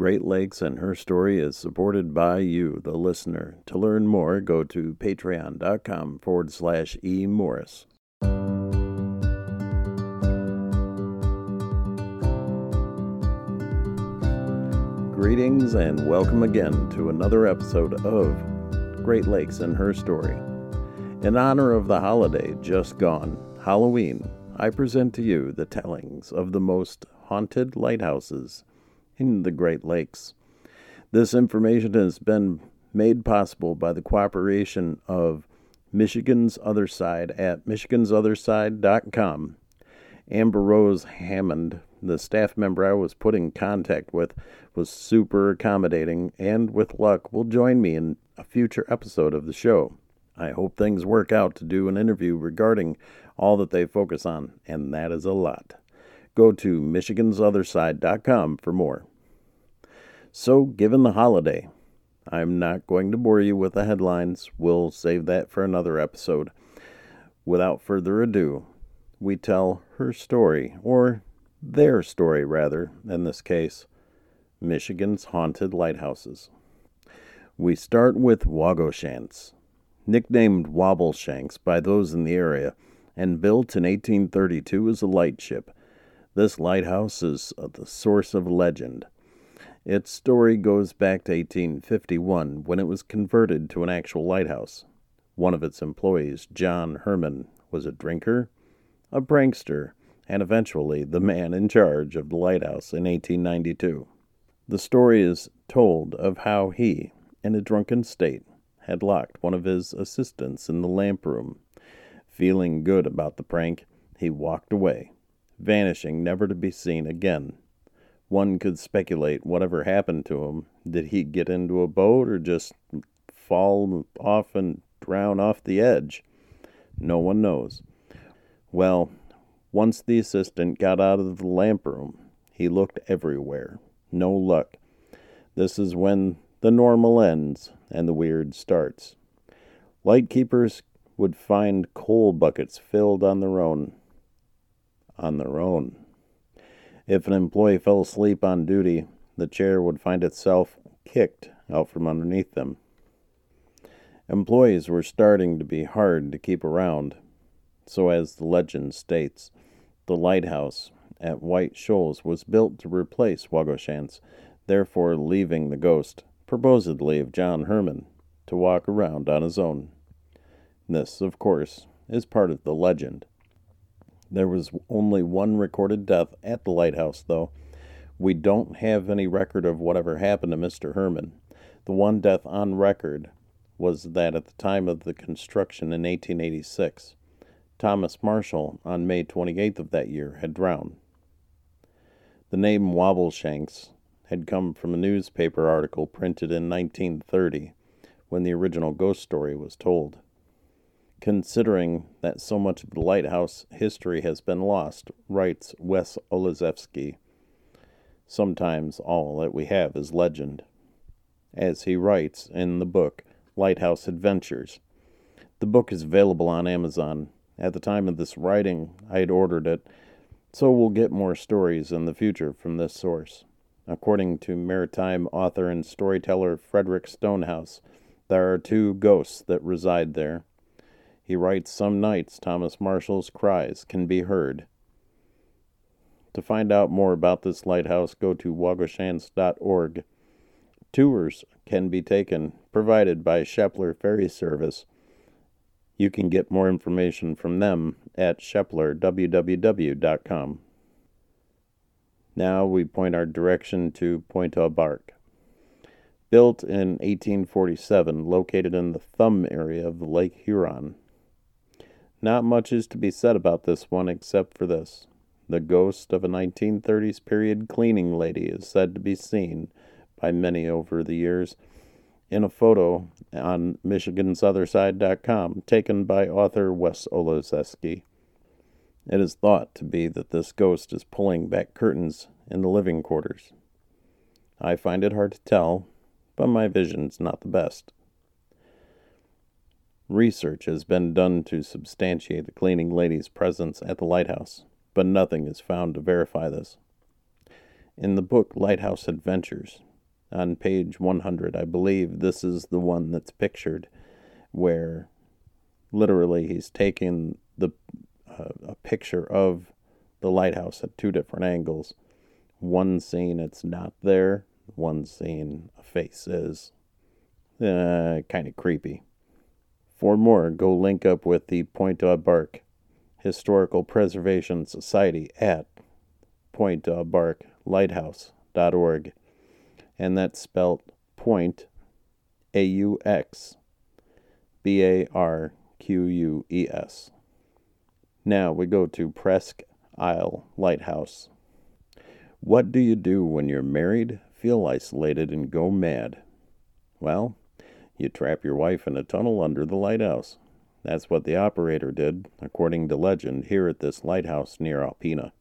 Great Lakes and Her Story is supported by you, the listener. To learn more, go to patreon.com forward slash e morris. Greetings and welcome again to another episode of Great Lakes and Her Story. In honor of the holiday just gone, Halloween, I present to you the tellings of the most haunted lighthouses in the Great Lakes. This information has been made possible by the cooperation of Michigan's Other Side at michigansotherside.com. Amber Rose Hammond, the staff member I was put in contact with, was super accommodating and, with luck, will join me in a future episode of the show. I hope things work out to do an interview regarding all that they focus on, and that is a lot. Go to michigansotherside.com for more. So, given the holiday, I'm not going to bore you with the headlines. We'll save that for another episode. Without further ado, we tell her story, or their story rather, in this case Michigan's Haunted Lighthouses. We start with Waugoshance, nicknamed Wobbleshanks by those in the area, and built in 1832 as a lightship. This lighthouse is the source of legend. Its story goes back to 1851 when it was converted to an actual lighthouse. One of its employees, John Herman, was a drinker, a prankster, and eventually the man in charge of the lighthouse in 1892. The story is told of how he, in a drunken state, had locked one of his assistants in the lamp room. Feeling good about the prank, he walked away, vanishing never to be seen again one could speculate whatever happened to him. Did he get into a boat or just fall off and drown off the edge? No one knows. Well, once the assistant got out of the lamp room, he looked everywhere. No luck. This is when the normal ends and the weird starts. Lightkeepers would find coal buckets filled on their own. On their own. If an employee fell asleep on duty, the chair would find itself kicked out from underneath them. Employees were starting to be hard to keep around, so as the legend states, the lighthouse at White Shoals was built to replace Waugoshance, therefore leaving the ghost, proposedly of John Herman, to walk around on his own. This, of course, is part of the legend. There was only one recorded death at the lighthouse, though. We don't have any record of whatever happened to Mr. Herman. The one death on record was that at the time of the construction in 1886, Thomas Marshall, on May 28th of that year, had drowned. The name Wobbleshanks had come from a newspaper article printed in 1930 when the original ghost story was told considering that so much of the lighthouse history has been lost, writes Wes Olszewski. Sometimes all that we have is legend. As he writes in the book Lighthouse Adventures. The book is available on Amazon. At the time of this writing, I had ordered it, so we'll get more stories in the future from this source. According to maritime author and storyteller Frederick Stonehouse, there are two ghosts that reside there he writes Some nights Thomas Marshall's cries can be heard. To find out more about this lighthouse, go to waugoshance.org. Tours can be taken, provided by Shepler Ferry Service. You can get more information from them at sheplerwww.com. Now we point our direction to Pointe aux Barques. Built in 1847, located in the Thumb area of Lake Huron, not much is to be said about this one except for this. The ghost of a 1930s period cleaning lady is said to be seen by many over the years in a photo on michigansotherside.com taken by author Wes Olszewski. It is thought to be that this ghost is pulling back curtains in the living quarters. I find it hard to tell, but my vision's not the best. Research has been done to substantiate the cleaning lady's presence at the lighthouse, but nothing is found to verify this. In the book Lighthouse Adventures, on page 100. I believe this is the one that's pictured where literally he's taking the uh, a picture of the lighthouse at two different angles. One scene it's not there, one scene a face is. Uh, kind of creepy. For more, go link up with the Pointe du Barque Historical Preservation Society at Pointe du Barque Lighthouse.org. And that's spelled Point A U X B A R Q U E S. Now we go to Presque Isle Lighthouse. What do you do when you're married, feel isolated, and go mad? Well, you trap your wife in a tunnel under the lighthouse. That's what the operator did, according to legend, here at this lighthouse near Alpena.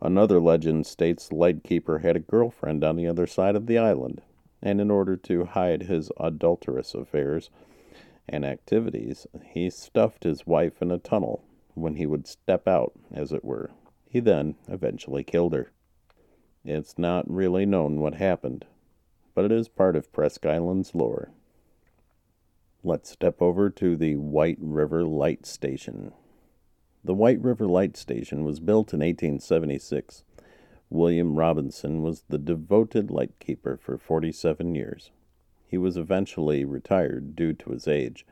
Another legend states the lightkeeper had a girlfriend on the other side of the island, and in order to hide his adulterous affairs and activities, he stuffed his wife in a tunnel when he would step out, as it were. He then eventually killed her. It's not really known what happened, but it is part of Presque Island's lore. Let's step over to the White River Light Station. The White River Light Station was built in 1876. William Robinson was the devoted lightkeeper for 47 years. He was eventually retired due to his age.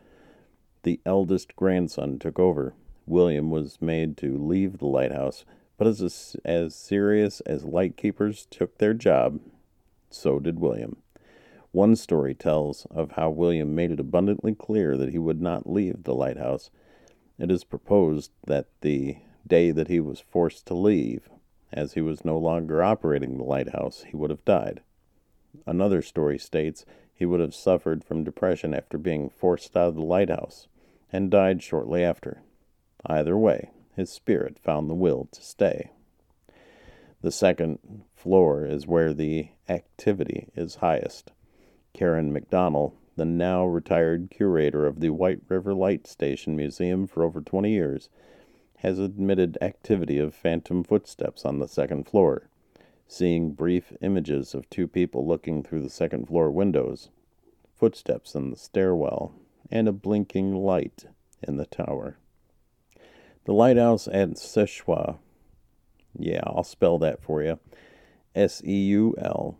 The eldest grandson took over. William was made to leave the lighthouse, but as, as serious as lightkeepers took their job, so did William. One story tells of how William made it abundantly clear that he would not leave the lighthouse. It is proposed that the day that he was forced to leave, as he was no longer operating the lighthouse, he would have died. Another story states he would have suffered from depression after being forced out of the lighthouse and died shortly after. Either way, his spirit found the will to stay. The second floor is where the activity is highest. Karen McDonald, the now retired curator of the White River Light Station Museum for over 20 years, has admitted activity of phantom footsteps on the second floor, seeing brief images of two people looking through the second floor windows, footsteps in the stairwell, and a blinking light in the tower. The lighthouse at Seul Choix, yeah, I'll spell that for you S E U L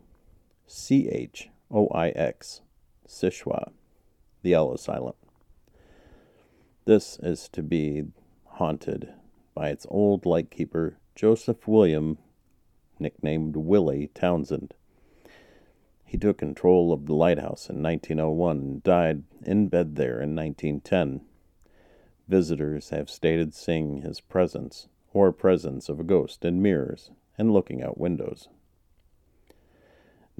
C H OIX, Sishwa. The L is silent. This is to be haunted by its old lightkeeper, Joseph William, nicknamed Willie Townsend. He took control of the lighthouse in 1901 and died in bed there in 1910. Visitors have stated seeing his presence or presence of a ghost in mirrors and looking out windows.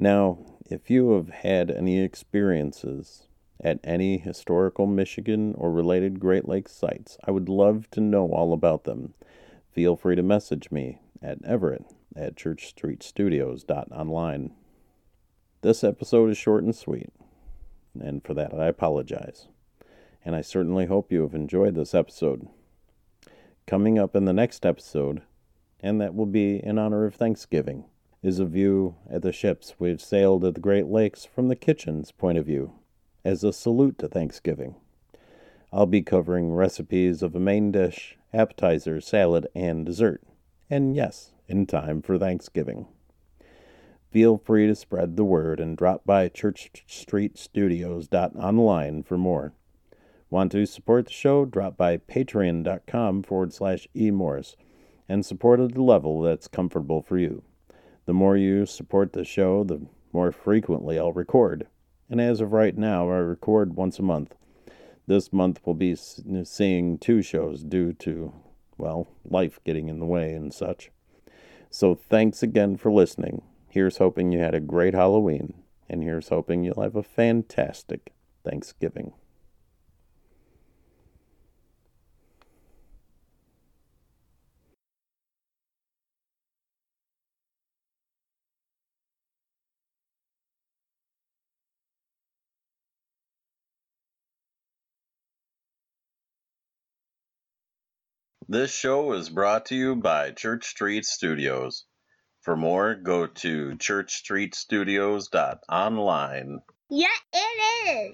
Now, if you have had any experiences at any historical Michigan or related Great Lakes sites, I would love to know all about them. Feel free to message me at Everett at churchstreetstudios.online. This episode is short and sweet, and for that I apologize. And I certainly hope you have enjoyed this episode. Coming up in the next episode, and that will be in honor of Thanksgiving is a view at the ships we've sailed at the Great Lakes from the kitchen's point of view, as a salute to Thanksgiving. I'll be covering recipes of a main dish, appetizer, salad, and dessert. And yes, in time for Thanksgiving. Feel free to spread the word and drop by churchstreetstudios.online for more. Want to support the show? Drop by patreon.com forward slash emorris and support at the level that's comfortable for you. The more you support the show, the more frequently I'll record. And as of right now, I record once a month. This month we'll be seeing two shows due to, well, life getting in the way and such. So thanks again for listening. Here's hoping you had a great Halloween, and here's hoping you'll have a fantastic Thanksgiving. This show is brought to you by Church Street Studios. For more, go to churchstreetstudios.online. Yeah, it is.